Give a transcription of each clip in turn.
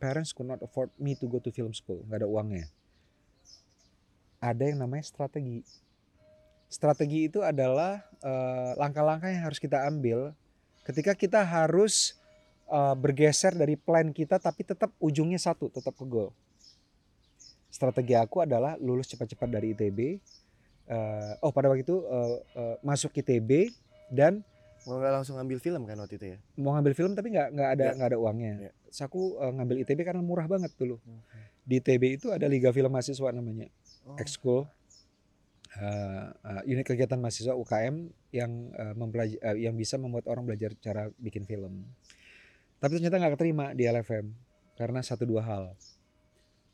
parents could not afford me to go to film school, nggak ada uangnya. Ada yang namanya strategi. Strategi itu adalah eh, langkah-langkah yang harus kita ambil ketika kita harus eh, bergeser dari plan kita tapi tetap ujungnya satu, tetap ke goal. Strategi aku adalah lulus cepat-cepat dari ITB. eh, oh pada waktu itu eh, eh, masuk ITB dan Mau nggak langsung ambil film kan waktu itu ya? mau ngambil film tapi nggak nggak ada Ya. nggak ada uangnya. Ya. Terus aku eh, ngambil ITB karena murah banget dulu. Di ITB itu ada Liga Film Mahasiswa namanya, Oh. ekskul. eh, eh, unit kegiatan mahasiswa UKM yang mempelaj- eh, yang bisa membuat orang belajar cara bikin film. Tapi ternyata nggak keterima di LFM karena satu dua hal.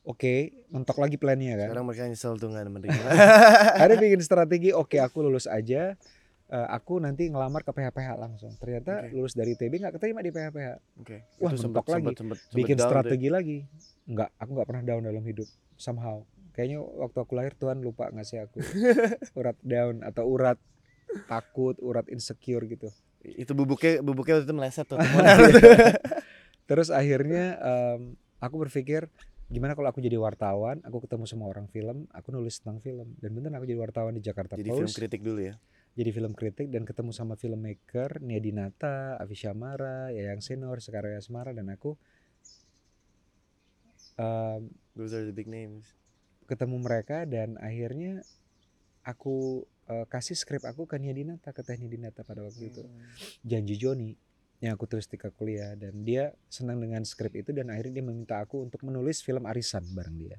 Oke, mentok lagi plannya kan. Sekarang mereka nyesel tuh nggak menerima. ada bikin strategi oke aku lulus aja eh, aku nanti ngelamar ke PHPH langsung ternyata Oke. lulus dari ITB nggak keterima di PHPH Oke. Wah, Itu sempet- mentok lagi. sempet- sempet- sempet bikin down tuh. strategi lagi nggak aku nggak pernah down dalam hidup somehow kayaknya waktu aku lahir Tuhan lupa ngasih aku urat down atau urat takut urat insecure gitu Itu bubuknya bubuknya waktu itu meleset tuh. terus akhirnya em, aku berpikir gimana kalau aku jadi wartawan aku ketemu sama orang film aku nulis tentang film dan bener aku jadi wartawan di Jakarta Jadi film Post kritik dulu ya. Jadi film kritik dan ketemu sama filmmaker Nia Dinata, Avi Syamara, Yayang Senor, Sekarang Asmara dan aku em, Those are the big names. ketemu mereka dan akhirnya aku eh, kasih skrip aku ke Nia Dinata ke Teh Nia Dinata pada waktu itu. Janji Joni yang aku tulis ketika kuliah dan dia senang dengan skrip itu dan akhirnya dia meminta aku untuk menulis film arisan bareng dia.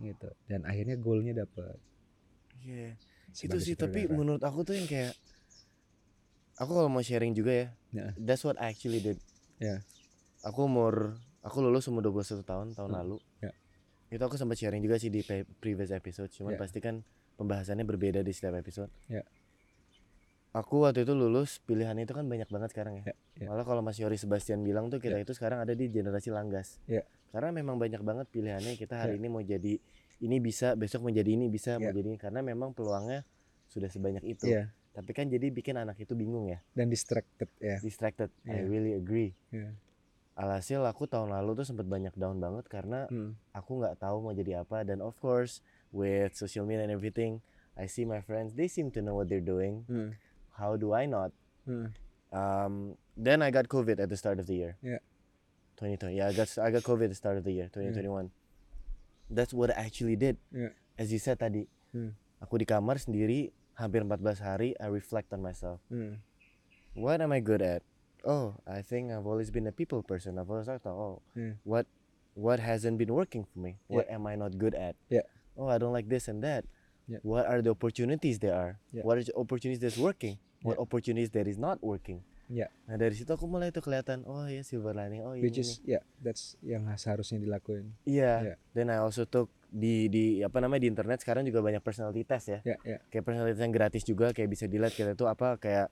Gitu. Dan akhirnya goalnya dapet. Iya. Itu sih tapi sutradara. menurut aku tuh yang kayak aku kalau mau sharing juga ya. Ya. That's what I actually did. Ya. Aku umur aku lulus umur 21 tahun tahun Hmm. lalu. Ya. Itu aku sempat sharing juga sih di previous episode, cuman Ya. pasti kan pembahasannya berbeda di setiap episode. Ya. Aku waktu itu lulus pilihannya itu kan banyak banget sekarang ya. Ya, ya. Malah kalau Mas Yori Sebastian bilang tuh kita Ya. itu sekarang ada di generasi langgas. Ya. Karena memang banyak banget pilihannya kita hari Ya. ini mau jadi ini bisa, besok mau jadi ini bisa, mau Ya. jadi ini karena memang peluangnya sudah sebanyak itu. Iya, Tapi kan jadi bikin anak itu bingung ya, dan distracted ya distracted. I Iya. really agree. Iya. Alhasil aku tahun lalu tuh sempat banyak down banget karena Hmm. aku nggak tahu mau jadi apa dan of course with social media and everything, I see my friends they seem to know what they're doing. Hmm. How do I not? Hmm. Um, then I got COVID at the start of the year. Yeah. 2020. Yeah, I got I got COVID at the start of the year, 2021. That's what I actually did. Yeah. As you said tadi. Hmm. Aku di kamar sendiri hampir 14 hari I reflect on myself. Hmm. What am I good at? Oh, I think I've always been a people person. I've always thought, oh, Yeah. what what hasn't been working for me? What am I not good at? Yeah. Oh, I don't like this and that. Yeah. What are the opportunities there are? Yeah. What are the opportunities that's working? What opportunities that is not working? Yeah. Nah dari situ aku mulai tuh kelihatan, oh ya silver lining, oh ini which is ya that's yang seharusnya dilakuin Iya. Yeah. Then I also took di di apa namanya di internet sekarang juga banyak personality test ya. ya ya Kayak personality test yang gratis juga kayak bisa dilihat kita tuh apa kayak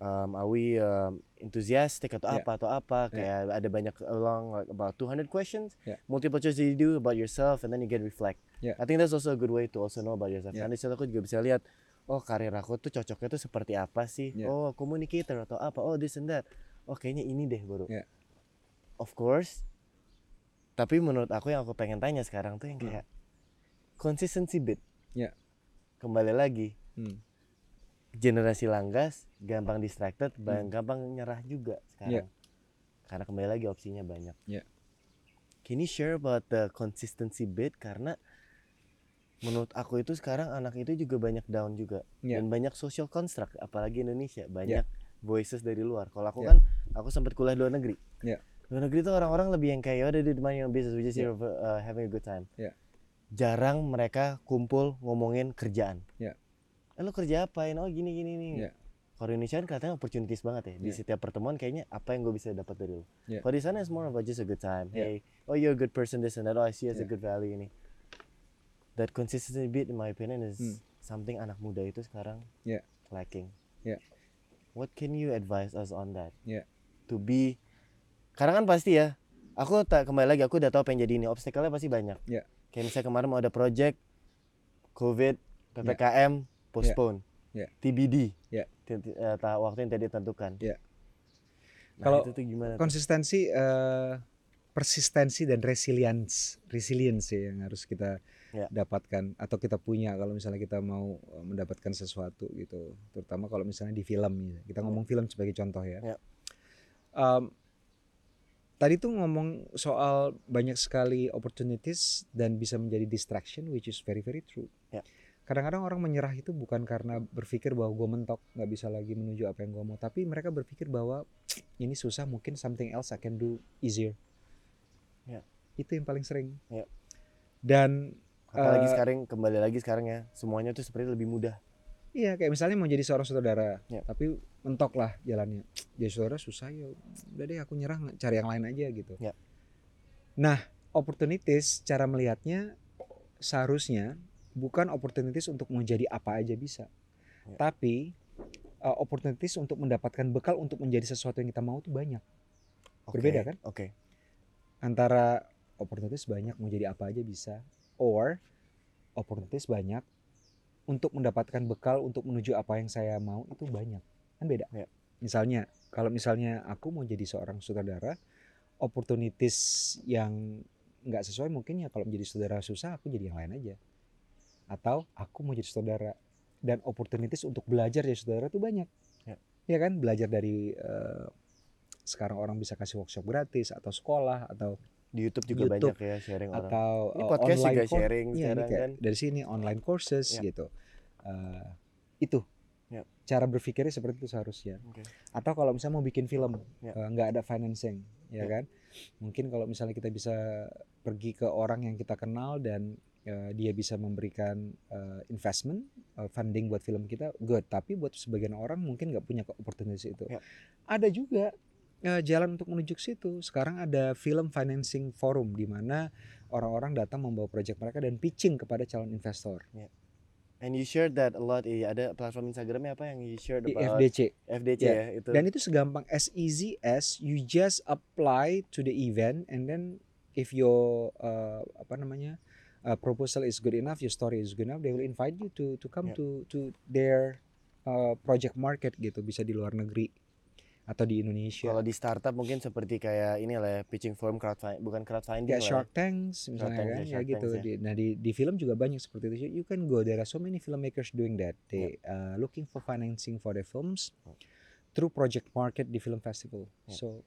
um, are we um, enthusiastic atau Yeah. apa atau apa Yeah. kayak ada banyak along like about 200 questions Yeah. multiple choice that you do about yourself and then you get reflect Yeah. I think that's also a good way to also know about yourself Yeah. karena di situ aku juga bisa lihat oh karir aku tuh cocoknya tuh seperti apa sih Yeah. oh communicator atau apa oh this and that oh kayaknya ini deh baru Yeah. of course tapi menurut aku yang aku pengen tanya sekarang tuh yang Hmm. kayak consistency bit Yeah. kembali lagi Hmm. generasi langgas gampang distracted Hmm. bang gampang nyerah juga sekarang karena kembali lagi opsinya banyak Yeah. can you share about the consistency bit karena menurut aku itu sekarang anak itu juga banyak down juga Yeah. dan banyak social construct apalagi Indonesia banyak voices dari luar kalau aku Yeah. kan aku sempat kuliah di luar negeri Yeah. luar negeri tuh orang-orang lebih yang kayak ya udah mind your own business we just Yeah. here for, uh, having a good time Yeah. jarang mereka kumpul ngomongin kerjaan Yeah. eh lu kerja apain oh gini gini nih Yeah. kalau di Indonesia kan katanya opportunities banget ya di Yeah. setiap pertemuan kayaknya apa yang gue bisa dapat dari lu Yeah. kalau di sana it's more about just a good time Yeah. hey oh you're a good person this and that oh I see as a Yeah. good value ini that consistency bit in my opinion is Hmm. something anak muda itu sekarang Yeah. lacking Yeah. what can you advise us on that Yeah. to be karena kan pasti ya aku tak kembali lagi aku udah tahu pengen jadi ini obstacle-nya pasti banyak Yeah. kayak misalnya kemarin mau ada project covid ppkm postpone Yeah. TBD Yeah. Ti- ti- eh, ta- waktu yang tidak ditentukan Yeah. Nah, Kalau itu tuh gimana konsistensi eh, persistensi dan resilience resilience ya yang harus kita Ya. dapatkan atau kita punya kalau misalnya kita mau eh, mendapatkan sesuatu gitu terutama kalau misalnya di film ya. kita ngomong film sebagai contoh ya Ya. Em, tadi tuh ngomong soal banyak sekali opportunities dan bisa menjadi distraction which is very very true Ya. kadang-kadang orang menyerah itu bukan karena berpikir bahwa gue mentok nggak bisa lagi menuju apa yang gue mau tapi mereka berpikir bahwa ini susah mungkin something else I can do easier Ya. itu yang paling sering Ya. dan apalagi Eh, sekarang kembali lagi sekarang ya semuanya tuh seperti lebih mudah Iya kayak misalnya mau jadi seorang sutradara, Ya. tapi mentok lah jalannya. Jadi sutradara susah ya, udah deh aku nyerah cari yang lain aja gitu. Ya. Nah, opportunities cara melihatnya seharusnya bukan opportunities untuk mau jadi apa aja bisa, Ya. tapi uh, opportunities untuk mendapatkan bekal untuk menjadi sesuatu yang kita mau tuh banyak. Oke, Berbeda kan? oke Antara opportunities banyak mau jadi apa aja bisa, or opportunities banyak untuk mendapatkan bekal untuk menuju apa yang saya mau itu banyak. Kan beda. Ya. misalnya kalau misalnya aku mau jadi seorang sutradara opportunities yang nggak sesuai mungkin ya kalau menjadi sutradara susah aku jadi yang lain aja. Atau aku mau jadi sutradara dan opportunities untuk belajar jadi sutradara tuh banyak. Ya. ya kan? Belajar dari eh, sekarang orang bisa kasih workshop gratis atau sekolah atau di YouTube juga YouTube banyak ya sharing orang atau Ini uh, podcast online juga sharing iya, ini kayak kan. dari sini online courses Ya. gitu Uh, itu Ya. cara berpikirnya seperti itu seharusnya Oke. atau kalau misalnya mau bikin film Ya. uh, nggak ada financing ya Ya. kan mungkin kalau misalnya kita bisa pergi ke orang yang kita kenal dan uh, dia bisa memberikan uh, investment uh, funding buat film kita good tapi buat sebagian orang mungkin nggak punya opportunity itu Ya. ada juga uh, jalan untuk menuju ke situ. Sekarang ada film financing forum di mana orang-orang datang membawa proyek mereka dan pitching kepada calon investor. And you shared that a lot iya ada platform Instagramnya apa yang you shared about FDC FDC Ya. ya itu. Dan itu segampang as easy as you just apply to the event and then if your uh, apa namanya uh, proposal is good enough your story is good enough they will invite you to to come Ya. to to their uh, project market gitu bisa di luar negeri atau di Indonesia. Kalau di startup mungkin seperti kayak ini lah ya pitching forum crowdfunding bukan crowdfunding kayak ya. Shark Tanks misalnya kan ya, ya gitu. Tanks ya. Nah di di film juga banyak seperti itu. You can go there are so many filmmakers doing that. They uh, looking for financing for their films through project market di film festival. So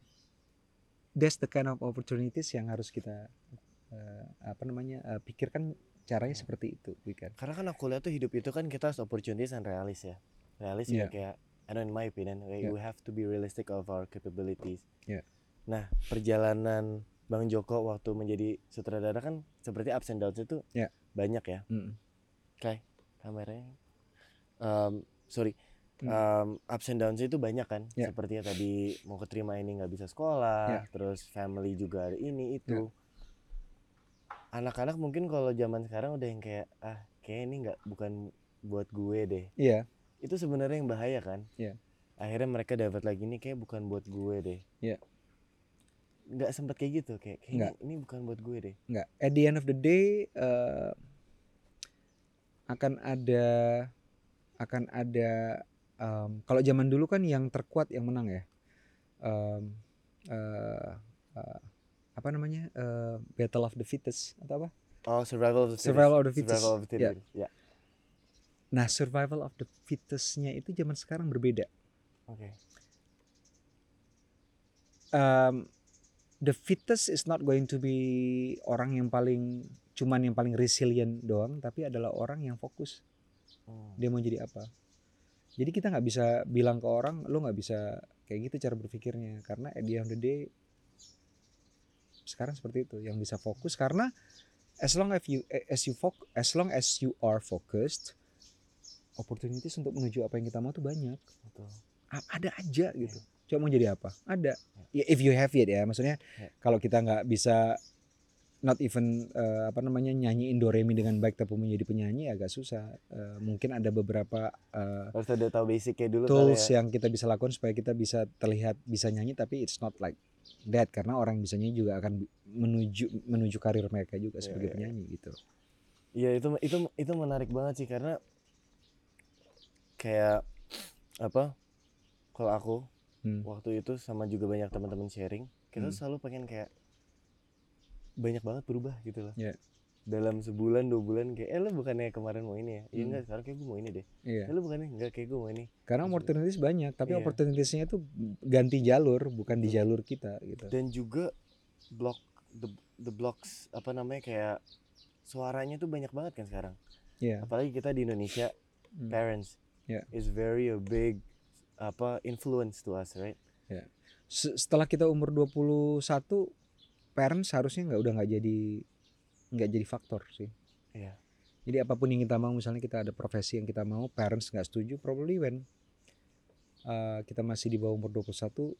that's the kind of opportunities yang harus kita uh, apa namanya uh, pikirkan caranya Ya. seperti itu bukan karena kan aku lihat tuh hidup itu kan kita harus opportunities and realis ya. Realis Iya. ya kayak I know in my opinion we, Yeah. we have to be realistic of our capabilities Yeah. nah perjalanan Bang Joko waktu menjadi sutradara kan seperti ups and downs itu Yeah. banyak ya Mm. kameranya um, sorry Hmm. um, ups and downs itu banyak kan Ya. seperti yang tadi mau keterima ini nggak bisa sekolah Ya. terus family juga ada ini itu anak-anak mungkin kalau zaman sekarang udah yang kayak ah kayak ini nggak bukan buat gue deh iya itu sebenarnya yang bahaya kan Iya. akhirnya mereka dapat lagi ini kayak bukan buat gue deh Iya. nggak sempet kayak gitu kayak Nggak. kayaknya ini bukan buat gue deh nggak at the end of the day uh, akan ada akan ada um, kalau zaman dulu kan yang terkuat yang menang ya um, uh, uh, apa namanya uh, battle of the fittest atau apa oh survival of the fittest. Survival of the fittest. survival of the fittest ya nah survival of the fittestnya itu zaman sekarang berbeda. Oke. Um, the fittest is not going to be orang yang paling cuman yang paling resilient doang tapi adalah orang yang fokus. Hmm. dia mau jadi apa? Jadi kita nggak bisa bilang ke orang lo nggak bisa kayak gitu cara berpikirnya. Karena at the end of the day sekarang seperti itu. Yang bisa fokus karena as long as you as you foc- as long as you are focused opportunities untuk menuju apa yang kita mau tuh banyak. Betul. Ada aja gitu. Coba mau jadi apa? Ada. Ya if you have it ya. Maksudnya Ya. kalau kita nggak bisa not even eh, apa namanya nyanyiin do re mi dengan baik tapi menjadi penyanyi agak susah. Eh, mungkin ada beberapa eh, harus udah tahu basicnya dulu tools ya. yang kita bisa lakukan supaya kita bisa terlihat bisa nyanyi tapi it's not like that. Karena orang yang bisa nyanyi juga akan menuju menuju karir mereka juga sebagai ya, ya. penyanyi gitu. Iya itu itu itu menarik banget sih. Karena kayak apa kalau aku Hmm. waktu itu sama juga banyak teman-teman sharing kita Hmm. selalu pengen kayak banyak banget berubah gitu loh Iya. dalam sebulan dua bulan kayak eh lu bukannya kemarin mau ini ya iya Hmm. enggak sekarang kayak gue mau ini deh Iya. eh, lu bukannya enggak kayak gue mau ini Karena Terus- opportunities banyak, tapi Iya. opportunitiesnya itu ganti jalur, bukan di Betul. jalur kita gitu. dan juga blok the the blocks apa namanya kayak suaranya tuh banyak banget kan sekarang Iya. apalagi kita di Indonesia Hmm. parents Yeah. is very a big apa influence to us right Se- Setelah kita umur 21, parents harusnya nggak udah nggak jadi nggak jadi faktor sih. Iya. Jadi apa pun yang kita mau, misalnya kita ada profesi yang kita mau, parents nggak setuju, probably when uh, kita masih di bawah umur 21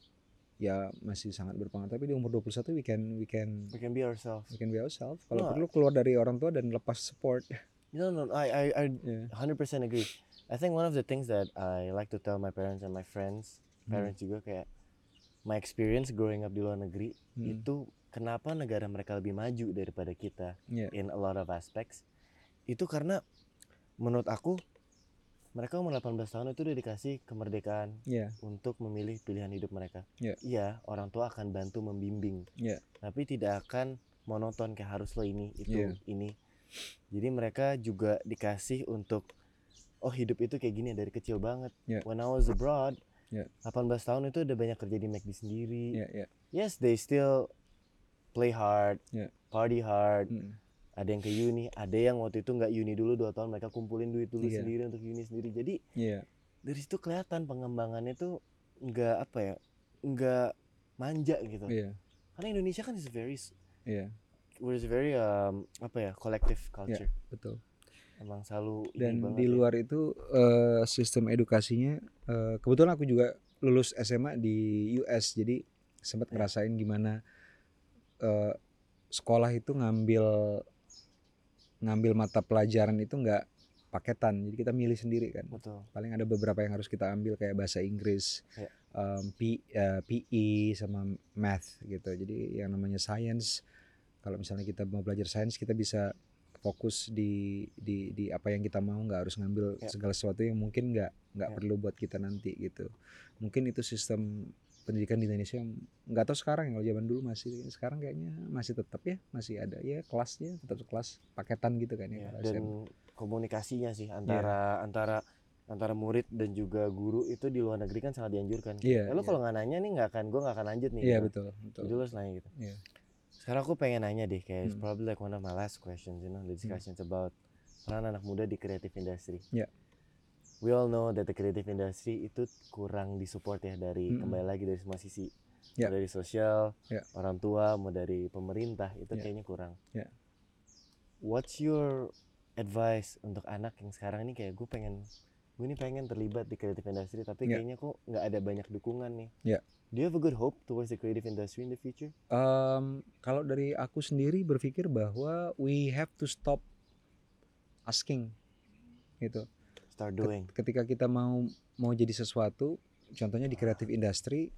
ya masih sangat berpengaruh. Tapi di umur 21 we can we can we can be ourselves we can be ourselves. Kalau No, perlu keluar dari orang tua dan lepas support. no no I I I Ya. 100% agree I think one of the things that I like to tell my parents and my friends Hmm. parents juga kayak my experience growing up di luar negeri Hmm. itu kenapa negara mereka lebih maju daripada kita Iya. in a lot of aspects itu karena menurut aku mereka umur 18 tahun itu udah dikasih kemerdekaan Iya. untuk memilih pilihan hidup mereka. Iya. Iya, orang tua akan bantu membimbing. Iya. Tapi tidak akan monoton kayak harus lo ini, itu, Iya. ini. Jadi mereka juga dikasih untuk oh hidup itu kayak gini dari kecil banget. Iya. When I was abroad, Iya. 18 tahun itu udah banyak kerja di McD sendiri. Iya, iya. Yes, they still play hard, Iya. party hard, Mm. ada yang ke uni, ada yang waktu itu nggak uni dulu dua tahun mereka kumpulin duit dulu Iya. sendiri untuk uni sendiri. Jadi Iya. dari situ kelihatan pengembangannya tuh nggak apa ya, nggak manja gitu. Iya. Karena Indonesia kan is very Iya. was very um, apa ya collective culture. Betul. Emang selalu Dan di ya. luar itu eh, sistem edukasinya eh, kebetulan aku juga lulus SMA di US jadi sempat Ya. ngerasain gimana eh, sekolah itu ngambil ngambil mata pelajaran itu nggak paketan jadi kita milih sendiri kan betul. paling ada beberapa yang harus kita ambil kayak bahasa Inggris Ya. em, P- eh, PE sama math gitu jadi yang namanya science kalau misalnya kita mau belajar science kita bisa fokus di di di apa yang kita mau nggak harus ngambil Ya. segala sesuatu yang mungkin nggak nggak Ya. perlu buat kita nanti gitu mungkin itu sistem pendidikan di Indonesia yang nggak tahu sekarang ya kalau zaman dulu masih sekarang kayaknya masih tetap ya masih ada ya kelasnya tetap kelas paketan gitu kan ya, Ya, kalau dan SMA. komunikasinya sih antara antara antara murid dan juga guru itu di luar negeri kan sangat dianjurkan. Iya, Eh, lo iya. kalau nggak nanya nih nggak akan gue nggak akan lanjut nih. iya gitu. betul betul Jadi lo nanya gitu. Iya. Sekarang aku pengen nanya deh, kayak it's Hmm. probably like one of my last questions, you know, the discussions about peran anak muda di creative industry. Iya. We all know that the creative industry itu kurang disupport ya dari Mm-mm. kembali lagi dari semua sisi. Mau dari sosial, Iya. orang tua, mau dari pemerintah itu Iya. kayaknya kurang. Iya. What's your advice untuk anak yang sekarang ini kayak gue pengen gue ini pengen terlibat di creative industry tapi Iya. kayaknya kok nggak ada banyak dukungan nih. Iya. Do you have a good hope towards the creative industry in the future? Em, kalau dari aku sendiri berpikir bahwa we have to stop asking gitu. Start doing. Ketika kita mau mau jadi sesuatu, contohnya di creative industry,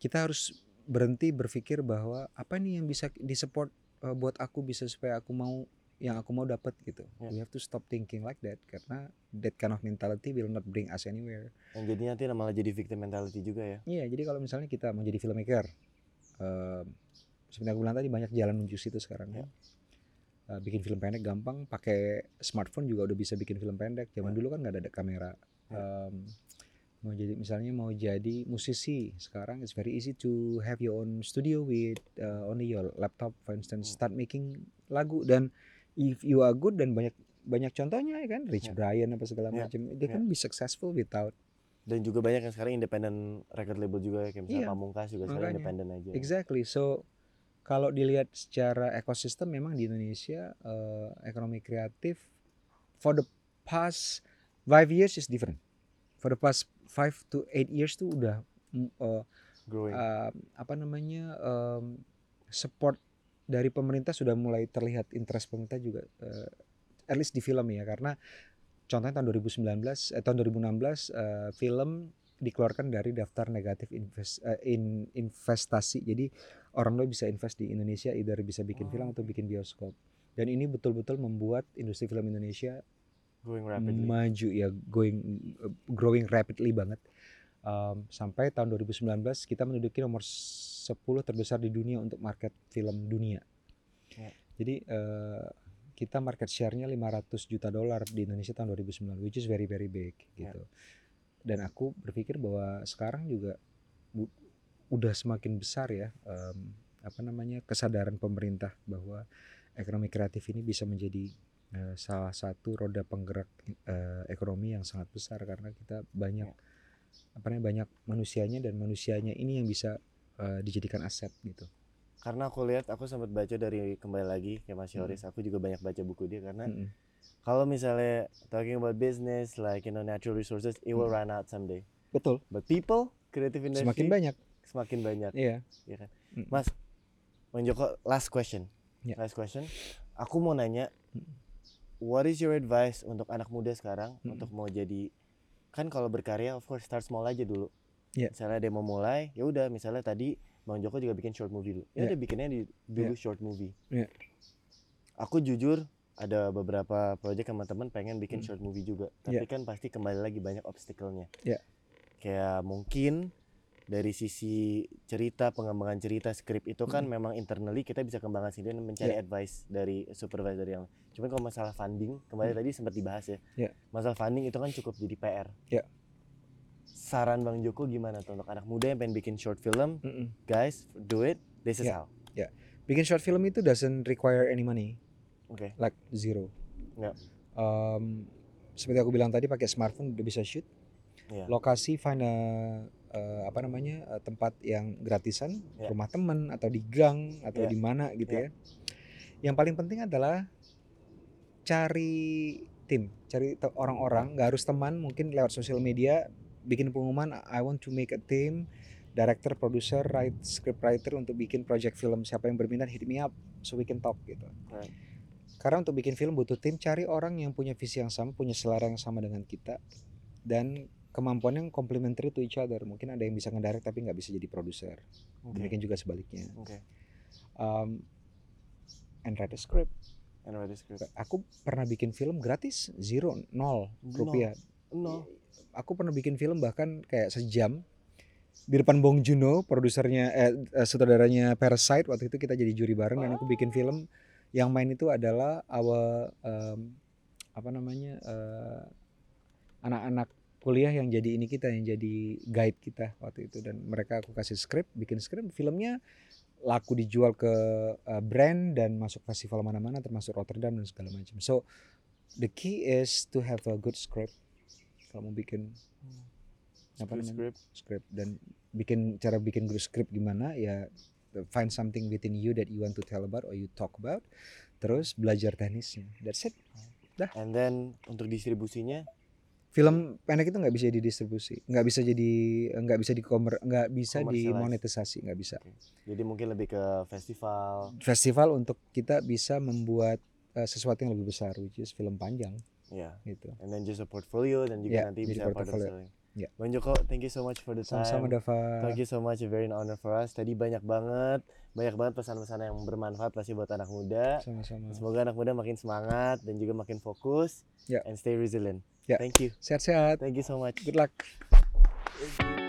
kita harus berhenti berpikir bahwa apa nih yang bisa disupport eh, buat aku bisa supaya aku mau yang aku mau dapat gitu. Ya. We have to stop thinking like that karena that kind of mentality will not bring us anywhere. Yang jadi nanti malah jadi victim mentality juga ya. Iya, jadi kalau misalnya kita mau jadi filmmaker, em, seperti yang aku bilang tadi banyak jalan menuju situ sekarang. Ya. kan. Eh, bikin film pendek gampang, pakai smartphone juga udah bisa bikin film pendek. Zaman Ya. dulu kan nggak ada, ada kamera. Ya. Em, mau jadi misalnya mau jadi musisi sekarang it's very easy to have your own studio with uh, only your laptop for instance Hmm. start making lagu dan if you are good dan banyak banyak contohnya ya kan Rich Ya. Brian apa segala Ya. macam they Ya. can be successful without Dan juga banyak yang sekarang independent record label juga ya, kayak misalnya Iya, Pamungkas juga sekarang independen aja. Exactly. So kalau dilihat secara ekosistem memang di Indonesia eh, ekonomi kreatif for the past five years is different. For the past five to eight years tuh udah eh, Growing. eh, apa namanya em, support dari pemerintah sudah mulai terlihat interest pemerintah juga eh, at least di film ya karena contohnya tahun 2019 eh, tahun 2016 eh, film dikeluarkan dari daftar negatif invest, eh, in, investasi. Jadi orang lo bisa invest di Indonesia either bisa bikin Oh, film atau bikin bioskop. Dan ini betul-betul membuat industri film Indonesia growing rapidly. maju ya going growing rapidly banget. Um, sampai tahun 2019 kita menduduki nomor 10 terbesar di dunia untuk market film dunia Ya. Jadi eh, kita market share-nya 500 juta dolar di Indonesia tahun 2009 which is very very big Ya. gitu. Dan aku berpikir bahwa sekarang juga udah semakin besar ya em, apa namanya kesadaran pemerintah bahwa ekonomi kreatif ini bisa menjadi eh, salah satu roda penggerak eh, ekonomi yang sangat besar karena kita banyak Ya. apa namanya banyak manusianya dan manusianya ini yang bisa eh, dijadikan aset gitu. karena aku lihat aku sempat baca dari kembali lagi kayak Mas Hmm. Yoris aku juga banyak baca buku dia karena Mm-mm. kalau misalnya talking about business like you know natural resources it will Hmm. run out someday Betul. but people creative industry Semakin banyak. semakin banyak Iya. ya kan Mm. Mas Bang Joko last question Ya. last question aku mau nanya what is your advice untuk anak muda sekarang Mm. untuk mau jadi kan kalau berkarya of course start small aja dulu Ya. misalnya dia mau mulai ya udah misalnya tadi Bang Joko juga bikin short movie dulu ya Ya. udah bikinnya di dulu short movie Ya. aku jujur ada beberapa project sama teman pengen bikin Mm. short movie juga tapi Ya. kan pasti kembali lagi banyak obstacle-nya Ya. kayak mungkin dari sisi cerita pengembangan cerita skrip itu kan Mm. memang internally kita bisa kembangkan sendiri dan mencari Ya. advice dari supervisor yang cuman kalau masalah funding kembali Mm. tadi sempat dibahas ya Ya. masalah funding itu kan cukup jadi PR Ya. Saran bang Joko gimana tuh untuk anak muda yang pengen bikin short film Mm-mm. guys do it this is Ya. how Bikin short film itu doesn't require any money, oke like zero. Ya. Um, seperti aku bilang tadi pakai smartphone udah bisa shoot. Ya. Lokasi find a, uh, apa namanya uh, tempat yang gratisan, Ya. rumah temen atau di gang atau Ya. di mana gitu Ya. ya. Yang paling penting adalah cari tim, cari orang-orang, nggak harus teman, mungkin lewat sosial media bikin pengumuman I want to make a team director, producer, write, script writer untuk bikin project film siapa yang berminat hit me up so we can talk gitu. Right. Karena untuk bikin film butuh tim, cari orang yang punya visi yang sama, punya selera yang sama dengan kita dan kemampuan yang complementary to each other. Mungkin ada yang bisa ngedirect tapi nggak bisa jadi produser. oke Demikian juga sebaliknya. oke Um, and write a script. and write a script Aku pernah bikin film gratis, zero, nol Nol. rupiah. Aku pernah bikin film bahkan kayak sejam di depan Bong Joon-ho, produsernya eh, eh, sutradaranya Parasite waktu itu kita jadi juri bareng dan aku bikin film yang main itu adalah our em, apa namanya eh, anak-anak kuliah yang jadi ini kita yang jadi guide kita waktu itu dan mereka aku kasih skrip, bikin skrip, filmnya laku dijual ke eh, brand dan masuk festival mana-mana termasuk Rotterdam dan segala macam. So the key is to have a good script. Kalau mau bikin apa Script, namanya? script. script. Dan bikin cara bikin script gimana? Ya find something within you that you want to tell about or you talk about. Terus belajar teknisnya. That's it. And then untuk distribusinya? Film pendek itu nggak bisa didistribusi. Nggak bisa jadi nggak bisa di nggak bisa dimonetisasi nggak bisa. Jadi mungkin lebih ke festival. Festival untuk kita bisa membuat eh, sesuatu yang lebih besar which is film panjang ya gitu and then just a portfolio dan juga Ya, nanti bisa part portfolio. selling Ya. Bang Joko thank you so much for the time sama-sama Dava Thank you so much, very an honor for us. Tadi banyak banget, banyak banget pesan-pesan yang bermanfaat pasti buat anak muda. sama-sama Semoga anak muda makin semangat dan juga makin fokus Ya. and stay resilient. Ya. Thank you. sehat-sehat Thank you so much. good luck Thank you.